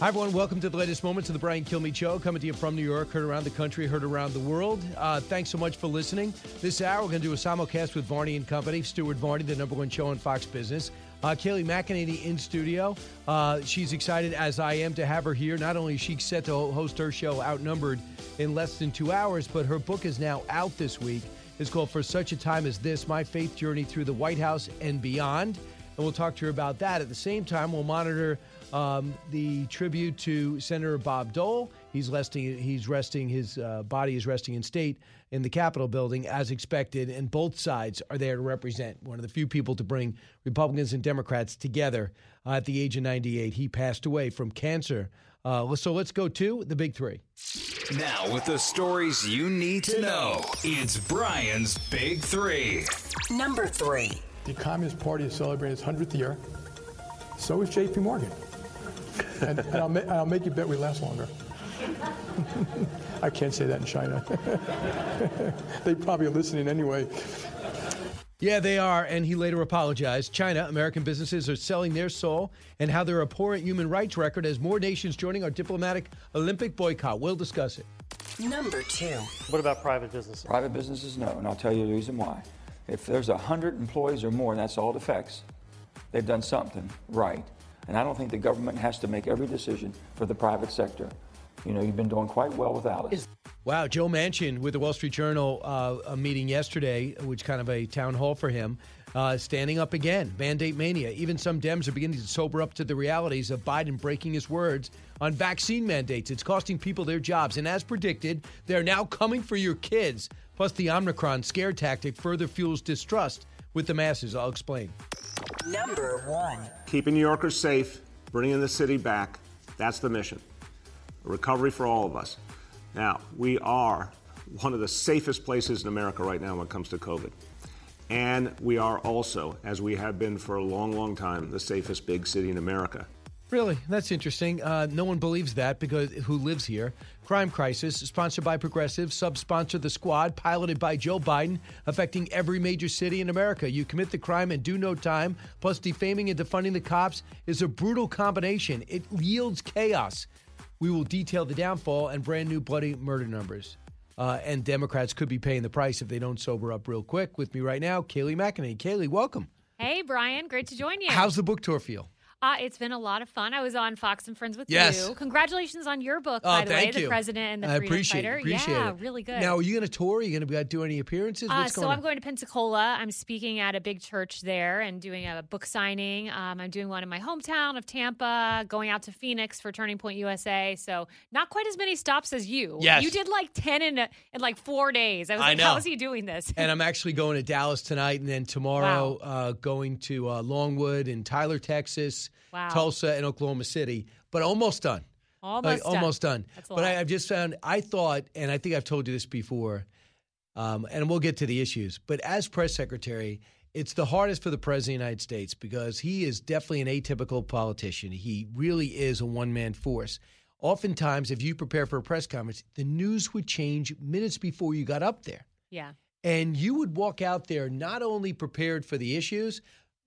Hi, everyone. Welcome to the latest moments of the Brian Kilmeade Show. Coming to you from New York, heard around the country, heard around the world. Uh, thanks so much for listening. This hour, we're going to do a simulcast with Varney and Company. Stuart Varney, the number one show on Fox Business. Uh, Kayleigh McEnany in studio. Uh, she's excited, as I am, to have her here. Not only is she set to host her show outnumbered in less than two hours, but her book is now out this week. It's called For Such a Time as This My Faith Journey Through the White House and Beyond. And we'll talk to her about that. At the same time, we'll monitor um, the tribute to Senator Bob Dole. He's resting. He's resting. His uh, body is resting in state in the Capitol building, as expected. And both sides are there to represent. One of the few people to bring Republicans and Democrats together uh, at the age of 98. He passed away from cancer. Uh, so let's go to the big three. Now, with the stories you need to know, it's Brian's Big Three. Number three. The Communist Party is celebrating its 100th year. So is JP Morgan. And, and I'll, ma- I'll make you bet we last longer. I can't say that in China. they probably are listening anyway. Yeah, they are. And he later apologized. China, American businesses are selling their soul and how their abhorrent human rights record as more nations joining our diplomatic Olympic boycott. We'll discuss it. Number two. What about private businesses? Private businesses, no, and I'll tell you the reason why. If there's 100 employees or more, and that's all it affects, they've done something right. And I don't think the government has to make every decision for the private sector. You know, you've been doing quite well without it. Wow, Joe Manchin with the Wall Street Journal uh, a meeting yesterday, which kind of a town hall for him, uh, standing up again. Mandate mania. Even some Dems are beginning to sober up to the realities of Biden breaking his words on vaccine mandates. It's costing people their jobs. And as predicted, they're now coming for your kids. Plus, the Omicron scare tactic further fuels distrust with the masses. I'll explain. Number one. Keeping New Yorkers safe, bringing the city back. That's the mission. A recovery for all of us. Now, we are one of the safest places in America right now when it comes to COVID. And we are also, as we have been for a long, long time, the safest big city in America. Really? That's interesting. Uh, no one believes that because who lives here. Crime Crisis, sponsored by Progressive, sub sponsor The Squad, piloted by Joe Biden, affecting every major city in America. You commit the crime and do no time, plus defaming and defunding the cops is a brutal combination. It yields chaos. We will detail the downfall and brand new bloody murder numbers. Uh, and Democrats could be paying the price if they don't sober up real quick. With me right now, Kayleigh McEnany. Kayleigh, welcome. Hey, Brian. Great to join you. How's the book tour feel? Uh, it's been a lot of fun. I was on Fox and Friends with Yes. you. Congratulations on your book, Oh, by the way, thank The. President and the I Freedom appreciate Fighter. it. Appreciate yeah, it. really good. Now, are you going to tour? Are you going to do any appearances? Uh, so I'm on? going to Pensacola. I'm speaking at a big church there and doing a book signing. Um, I'm doing one in my hometown of Tampa, going out to Phoenix for Turning Point USA. So not quite as many stops as you. Yes. You did like 10 in, a, in like four days. I was I like, know. how is he doing this? and I'm actually going to Dallas tonight, and then tomorrow uh, going to uh, Longwood and Tyler, Texas, Wow. Tulsa, and Oklahoma City. But almost done. Almost Like, done. almost done. But I, I've just found I thought, and I think I've told you this before, um, and we'll get to the issues. But as press secretary, it's the hardest for the president of the United States because he is definitely an atypical politician. He really is a one man force. Oftentimes, if you prepare for a press conference, the news would change minutes before you got up there. yeah. And you would walk out there not only prepared for the issues,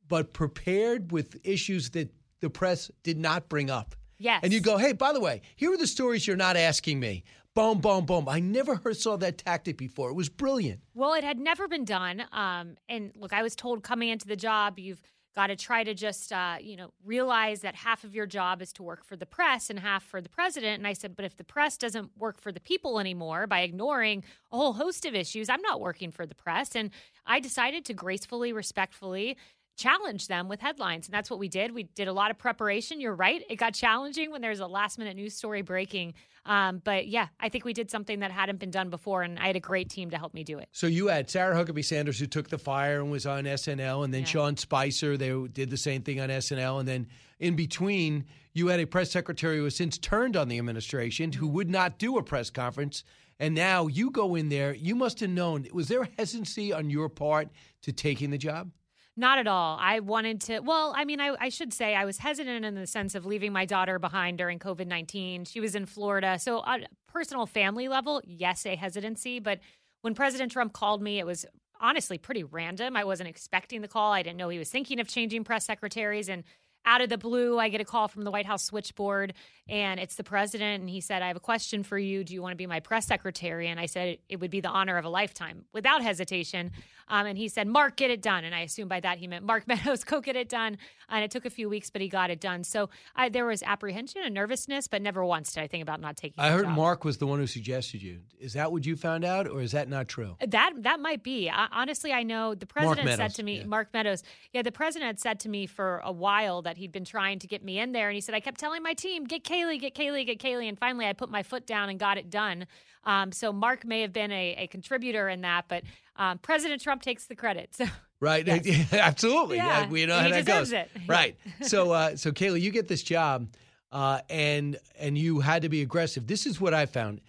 but prepared with issues that the press did not bring up. Yes. And you go, hey, by the way, here are the stories you're not asking me. Boom, boom, boom. I never heard saw that tactic before. It was brilliant. Well, it had never been done. Um, and look, I was told coming into the job, you've got to try to just, uh, you know, realize that half of your job is to work for the press and half for the president. And I said, but if the press doesn't work for the people anymore by ignoring a whole host of issues, I'm not working for the press. And I decided to gracefully, respectfully challenge them with headlines. And that's what we did. We did a lot of preparation. You're right. It got challenging when there's a last minute news story breaking. Um, but yeah, I think we did something that hadn't been done before, and I had a great team to help me do it. So you had Sarah Huckabee Sanders, who took the fire and was on SNL, and then Yeah. Sean Spicer, they did the same thing on SNL. And then in between, you had a press secretary who has since turned on the administration, who would not do a press conference. And now you go in there. You must have known. Was there hesitancy on your part to taking the job? Not at all. I wanted to, well, I mean, I, I should say I was hesitant in the sense of leaving my daughter behind during COVID 19. She was in Florida. So, on a personal family level, yes, a hesitancy. But when President Trump called me, it was honestly pretty random. I wasn't expecting the call. I didn't know he was thinking of changing press secretaries. And out of the blue, I get a call from the White House switchboard, and it's the president. And he said, I have a question for you. Do you want to be my press secretary? And I said, it would be the honor of a lifetime without hesitation. Um, and he said, Mark, get it done. And I assume by that he meant Mark Meadows, go get it done. And it took a few weeks, but he got it done. So I, there was apprehension and nervousness, but never once did I think about not taking it. I heard job. Mark was the one who suggested you. Is that what you found out, or is that not true? That that might be. I, honestly, I know the president said to me, yeah. Mark Meadows. Yeah, the president had said to me for a while that he'd been trying to get me in there, and he said I kept telling my team, "Get Kayleigh, get Kayleigh, get Kayleigh," and finally I put my foot down and got it done. Um, so Mark may have been a, a contributor in that, but um, President Trump takes the credit. So Right. Absolutely. Yeah. we know And how he that goes. deserves it. Right. So, uh, so Kayla, you get this job, uh, and and you had to be aggressive. This is what I found.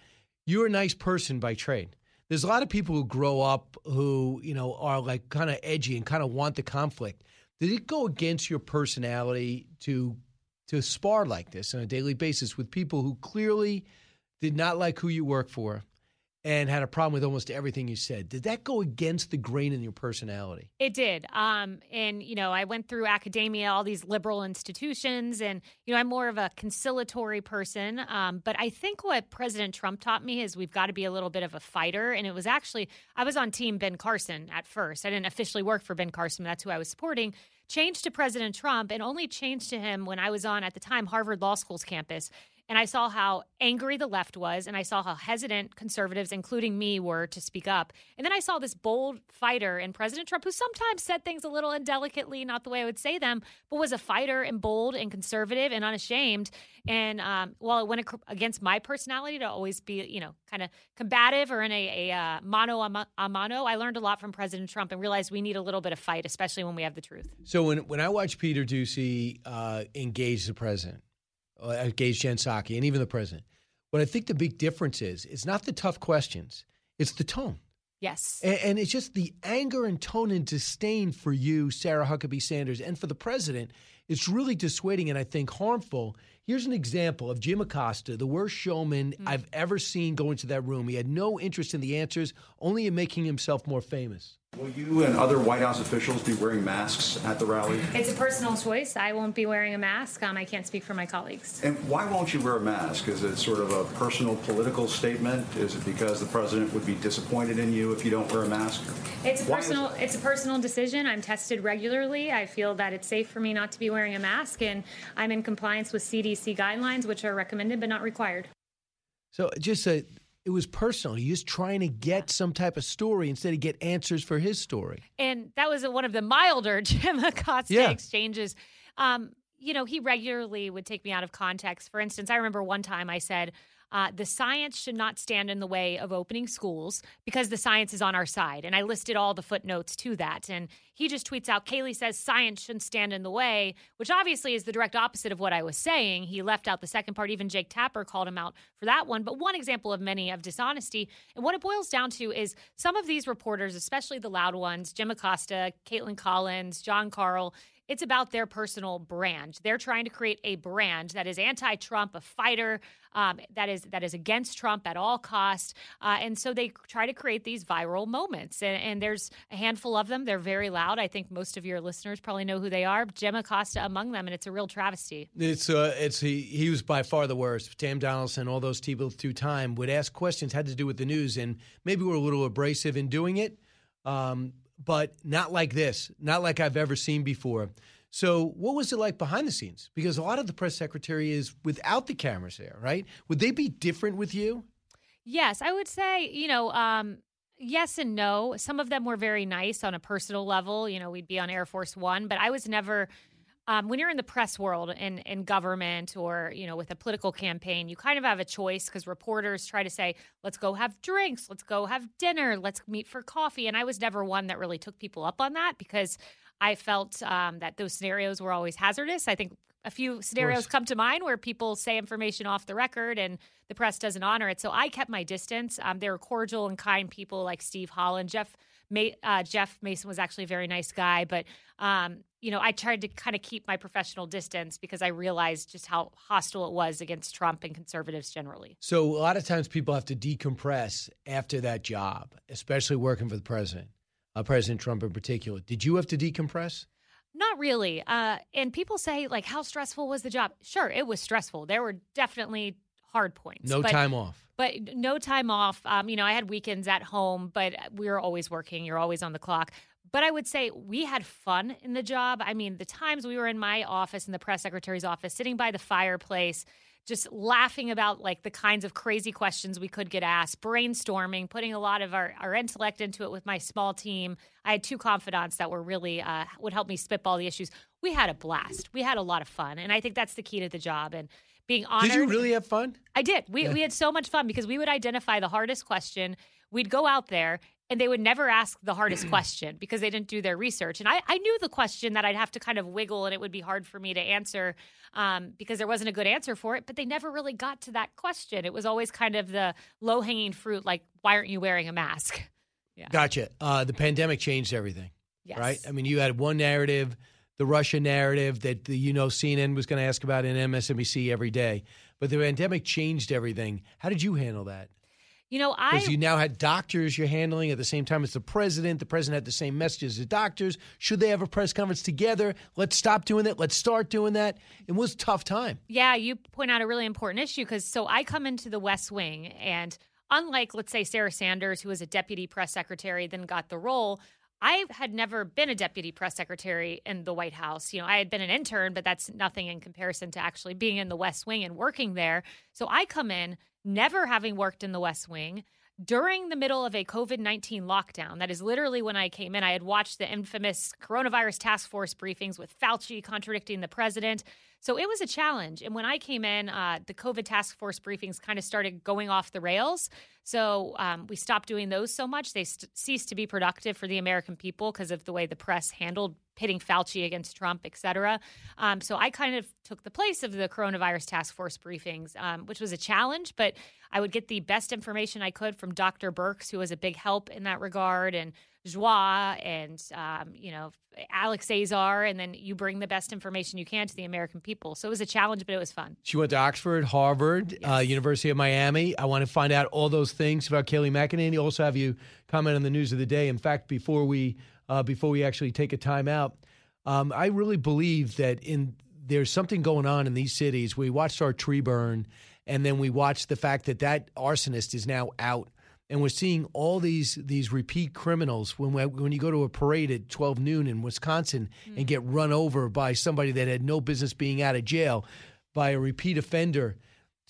You're a nice person by trade. There's a lot of people who grow up who you know are like kind of edgy and kind of want the conflict. Did it go against your personality to to spar like this on a daily basis with people who clearly did not like who you work for and had a problem with almost everything you said? Did that go against the grain in your personality? It did. Um, and, you know, I went through academia, all these liberal institutions, and, you know, I'm more of a conciliatory person. Um, but I think what President Trump taught me is we've got to be a little bit of a fighter. And it was actually, I was on team Ben Carson at first. I didn't officially work for Ben Carson, that's who I was supporting. Changed to President Trump and only changed to him when I was on, at the time, Harvard Law School's campus. And I saw how angry the left was, and I saw how hesitant conservatives, including me, were to speak up. And then I saw this bold fighter in President Trump, who sometimes said things a little indelicately, not the way I would say them, but was a fighter and bold and conservative and unashamed. And um, while it went against my personality to always be, you know, kind of combative or in a, a uh, mano a mano, I learned a lot from President Trump and realized we need a little bit of fight, especially when we have the truth. So when when I watch Peter Doocy uh, engage the president, uh, engage Jen Psaki, and even the president, what I think the big difference is, it's not the tough questions, it's the tone. Yes. And, and it's just the anger and tone and disdain for you, Sarah Huckabee Sanders, and for the president. It's really dissuading and I think harmful. Here's an example of Jim Acosta, the worst showman I've ever seen go into that room. He had no interest in the answers, only in making himself more famous. Will you and other White House officials be wearing masks at the rally? It's a personal choice. I won't be wearing a mask. Um, I can't speak for my colleagues. And why won't you wear a mask? Is it sort of a personal political statement? Is it because the president would be disappointed in you if you don't wear a mask? It's a Why is- personal. It's a personal decision. I'm tested regularly. I feel that it's safe for me not to be wearing a mask, and I'm in compliance with CDC guidelines, which are recommended but not required. So just a, it was personal. He was trying to get some type of story instead of get answers for his story. And that was one of the milder Jim Acosta Yeah. exchanges. Um, you know, he regularly would take me out of context. For instance, I remember one time I said, uh, the science should not stand in the way of opening schools because the science is on our side. And I listed all the footnotes to that. And he just tweets out, Kayleigh says science shouldn't stand in the way, which obviously is the direct opposite of what I was saying. He left out the second part. Even Jake Tapper called him out for that one. But one example of many of dishonesty. And what it boils down to is some of these reporters, especially the loud ones, Jim Acosta, Kaitlan Collins, Jon Karl, it's about their personal brand. They're trying to create a brand that is anti-Trump, a fighter um, that is that is against Trump at all costs, uh, and so they try to create these viral moments. And, and there's a handful of them. They're very loud. I think most of your listeners probably know who they are. Jim Acosta among them, and it's a real travesty. It's uh, it's he, he was by far the worst. Sam Donaldson, all those people through time would ask questions had to do with the news, and maybe we're a little abrasive in doing it, um, but not like this, not like I've ever seen before. So, what was it like behind the scenes? Because a lot of the press secretary is without the cameras there, right? Would they be different with you? Yes, I would say, you know, um, yes and no. Some of them were very nice on a personal level. You know, we'd be on Air Force One, but I was never. Um, when you're in the press world and in government or you know with a political campaign you kind of have a choice because reporters try to say let's go have drinks let's go have dinner let's meet for coffee. And i was never one that really took people up on that because i felt um, that those scenarios were always hazardous. I think a few scenarios come to mind where people say information off the record and the press doesn't honor it. So i kept my distance. Um, they were cordial and kind people like steve holland jeff uh, Jeff Mason was actually a very nice guy, but um, you know, I tried to kind of keep my professional distance because I realized just how hostile it was against Trump and conservatives generally. So a lot of times people have to decompress after that job, especially working for the president, uh, President Trump in particular. Did you have to decompress? Not really. Uh, and people say, like, how stressful was the job? Sure, it was stressful. There were definitely hard points. No time off. But no time off. Um, you know, I had weekends at home, but we were always working. You're always on the clock. But I would say we had fun in the job. I mean, the times we were in my office, in the press secretary's office, sitting by the fireplace, just laughing about like the kinds of crazy questions we could get asked, brainstorming, putting a lot of our, our intellect into it with my small team. I had two confidants that were really uh, would help me spitball the issues. We had a blast. We had a lot of fun, and I think that's the key to the job. And being honored. Did you really have fun? I did. We yeah. we had so much fun because we would identify the hardest question. We'd go out there and they would never ask the hardest question because they didn't do their research. And I, I knew the question that I'd have to kind of wiggle and it would be hard for me to answer um, because there wasn't a good answer for it. But they never really got to that question. It was always kind of the low hanging fruit, like, why aren't you wearing a mask? Yeah. Gotcha. Uh, the pandemic changed everything. Yes. Right? I mean, you had one narrative, the Russia narrative that, the, you know, CNN was going to ask about in MSNBC every day. But the pandemic changed everything. How did you handle that? You know, I because you now had doctors you're handling at the same time as the president. The president had the same messages as doctors. Should they have a press conference together? Let's stop doing that. Let's start doing that. It was a tough time. Yeah, you point out a really important issue because so I come into the West Wing and unlike let's say Sarah Sanders who was a deputy press secretary then got the role I had never been a deputy press secretary in the White House. You know, I had been an intern, but that's nothing in comparison to actually being in the West Wing and working there. So I come in never having worked in the West Wing during the middle of a COVID 19 lockdown. That is literally when I came in. I had watched the infamous coronavirus task force briefings with Fauci contradicting the president. So it was a challenge. And when I came in, uh, the COVID task force briefings kind of started going off the rails. So um, we stopped doing those so much. They st- ceased to be productive for the American people because of the way the press handled pitting Fauci against Trump, et cetera. Um, so I kind of took the place of the coronavirus task force briefings, um, which was a challenge, but I would get the best information I could from Dr. Birx, who was a big help in that regard, and Joie and um, you know Alex Azar, and then you bring the best information you can to the American people. So it was a challenge, but it was fun. She went to Oxford, Harvard, uh, yes. uh, University of Miami. I want to find out all those things about Kayleigh McEnany. Also, have you comment on the news of the day. In fact, before we uh, before we actually take a time out, um, I really believe that in there's something going on in these cities. We watched our tree burn, and then we watched the fact that that arsonist is now out and we're seeing all these these repeat criminals when we, when you go to a parade at 12 noon in Wisconsin mm. and get run over by somebody that had no business being out of jail by a repeat offender.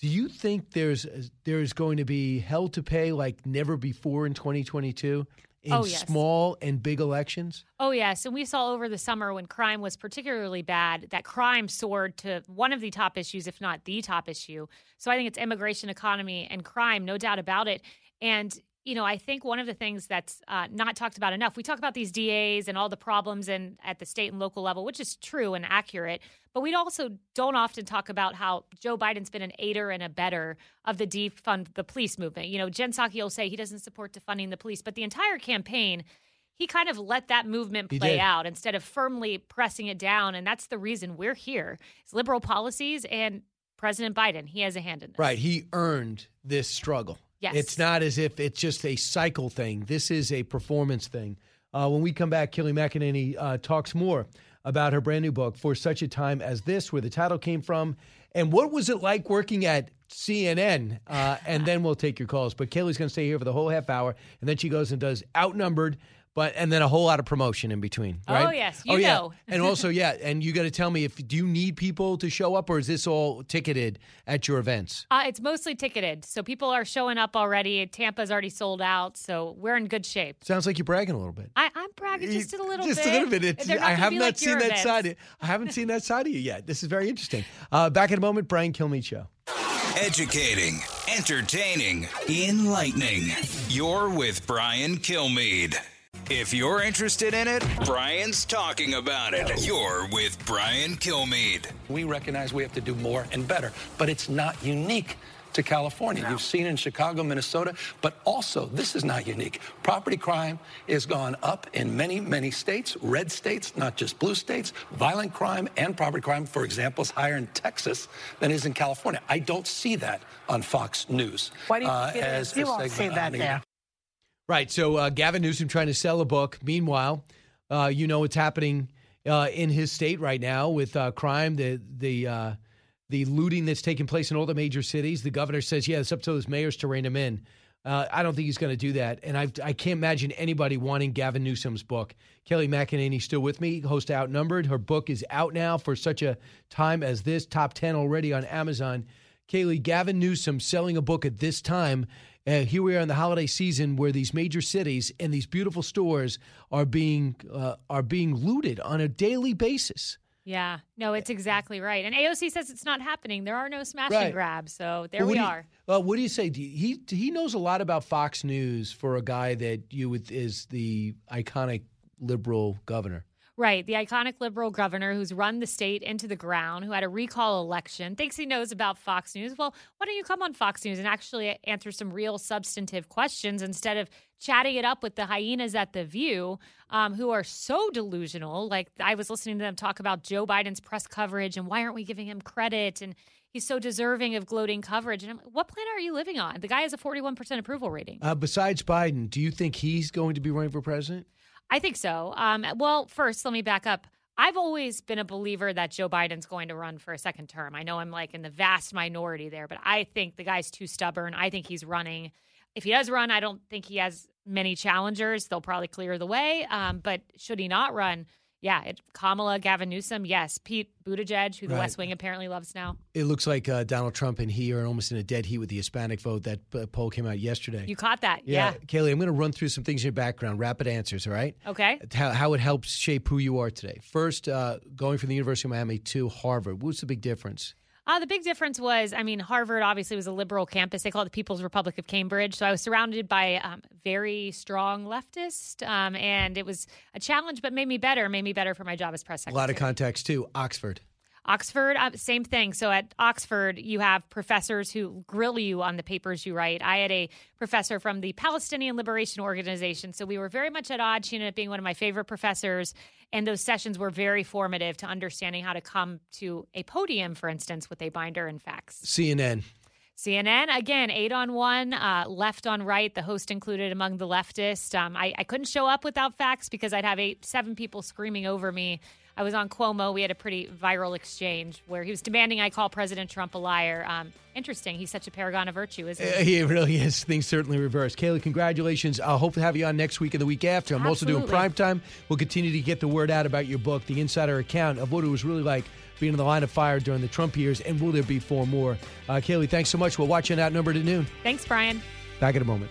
Do you think there's there's going to be hell to pay like never before in 2022 in oh, yes. small and big elections? Oh yes, and we saw over the summer when crime was particularly bad that crime soared to one of the top issues if not the top issue. So I think it's immigration economy and crime, no doubt about it. And you know, I think one of the things that's uh, not talked about enough, we talk about these DAs and all the problems in, at the state and local level, which is true and accurate, but we also don't often talk about how Joe Biden's been an aider and a better of the defund the police movement. You know, Jen Psaki will say he doesn't support defunding the police, but the entire campaign, he kind of let that movement play out instead of firmly pressing it down. And that's the reason we're here. It's liberal policies and President Biden, he has a hand in this. Right. He earned this struggle. Yes. It's not as if it's just a cycle thing. This is a performance thing. Uh, when we come back, Kelly McEnany uh, talks more about her brand new book, For Such a Time as This, where the title came from, and what was it like working at CNN? Uh, and then we'll take your calls. But Kayleigh's going to stay here for the whole half hour, and then she goes and does Outnumbered but and then a whole lot of promotion in between. Right? Oh, yes, you yeah. know. and also, yeah, and you got to tell me if do you need people to show up, or is this all ticketed at your events? Uh, it's mostly ticketed, so people are showing up already. Tampa's already sold out, so we're in good shape. Sounds like you're bragging a little bit. I, I'm bragging just a little Just bit. a little bit. It's, I have not like seen that events. side. Of, I haven't seen that side of you yet. This is very interesting. Uh, back in a moment, Brian Kilmeade show. Educating, entertaining, enlightening. You're with Brian Kilmeade. If you're interested in it, Brian's talking about it. You're with Brian Kilmeade. We recognize we have to do more and better, but it's not unique to California. You've seen in Chicago, Minnesota, but also this is not unique. Property crime has gone up in many, many states, red states, not just blue states. Violent crime and property crime, for example, is higher in Texas than is in California. I don't see that on Fox News. Why do you uh, think it as? You won't segment see that there. Right. So uh, Gavin Newsom trying to sell a book. Meanwhile, uh, you know what's happening uh, in his state right now with uh, crime, the the uh, the looting that's taking place in all the major cities. The governor says, "Yeah, it's up to those mayors to rein him in." Uh, I don't think he's going to do that, and I I can't imagine anybody wanting Gavin Newsom's book. Kelly McEnany still with me, host Outnumbered. Her book is out now for such a time as this, top ten already on Amazon. Kayleigh, Gavin Newsom selling a book at this time. Uh, here we are in the holiday season where these major cities and these beautiful stores are being uh, are being looted on a daily basis. Yeah, no, it's exactly right. And AOC says it's not happening. There are no smash Right. and grabs. So there Well, we you- are. Uh, what do you say? Do you- he he knows a lot about Fox News for a guy that you would is the iconic liberal governor. Right. The iconic liberal governor who's run the state into the ground, who had a recall election, thinks he knows about Fox News. Well, why don't you come on Fox News and actually answer some real substantive questions instead of chatting it up with the hyenas at The View, um, who are so delusional? Like, I was listening to them talk about Joe Biden's press coverage and why aren't we giving him credit? And he's so deserving of gloating coverage. And I'm like, what planet are you living on? The guy has a 41% approval rating. Uh, besides Biden, do you think he's going to be running for president? I think so. Um, well, first, let me back up. I've always been a believer that Joe Biden's going to run for a second term. I know I'm like in the vast minority there, but I think the guy's too stubborn. I think he's running. If he does run, I don't think he has many challengers. They'll probably clear the way. Um, but should he not run, yeah, it, Kamala, Gavin Newsom, yes, Pete Buttigieg, who the Right. West Wing apparently loves now. It looks like uh, Donald Trump and he are almost in a dead heat with the Hispanic vote. That uh, poll came out yesterday. You caught that, yeah. Kayleigh, I'm going to run through some things in your background, rapid answers, all right? Okay. How, how it helps shape who you are today. First, uh, going from the University of Miami to Harvard. What's the big difference? Uh, the big difference was, I mean, Harvard obviously was a liberal campus. They call it the People's Republic of Cambridge. So I was surrounded by um, very strong leftists, um, and it was a challenge, but made me better. Made me better for my job as press secretary. A lot of context, too. Oxford. Oxford, uh, same thing. So at Oxford, you have professors who grill you on the papers you write. I had a professor from the Palestinian Liberation Organization. So we were very much at odds. She ended up being one of my favorite professors. And those sessions were very formative to understanding how to come to a podium, for instance, with a binder and facts. CNN. CNN, again, eight on one, uh, left on right, the host included among the leftists. Um, I, I couldn't show up without facts because I'd have eight, seven people screaming over me. I was on Cuomo. We had a pretty viral exchange where he was demanding I call President Trump a liar. Um, interesting. He's such a paragon of virtue, isn't Uh, he? he really is. Things certainly reversed. Kayleigh, congratulations. I hope to have you on next week and the week after. I'm also doing Absolutely. prime time. We'll continue to get the word out about your book, the insider account of what it was really like being in the line of fire during the Trump years, and will there be four more? Uh, Kayleigh, thanks so much. We'll watch you on Outnumbered at noon. Thanks, Brian. Back in a moment.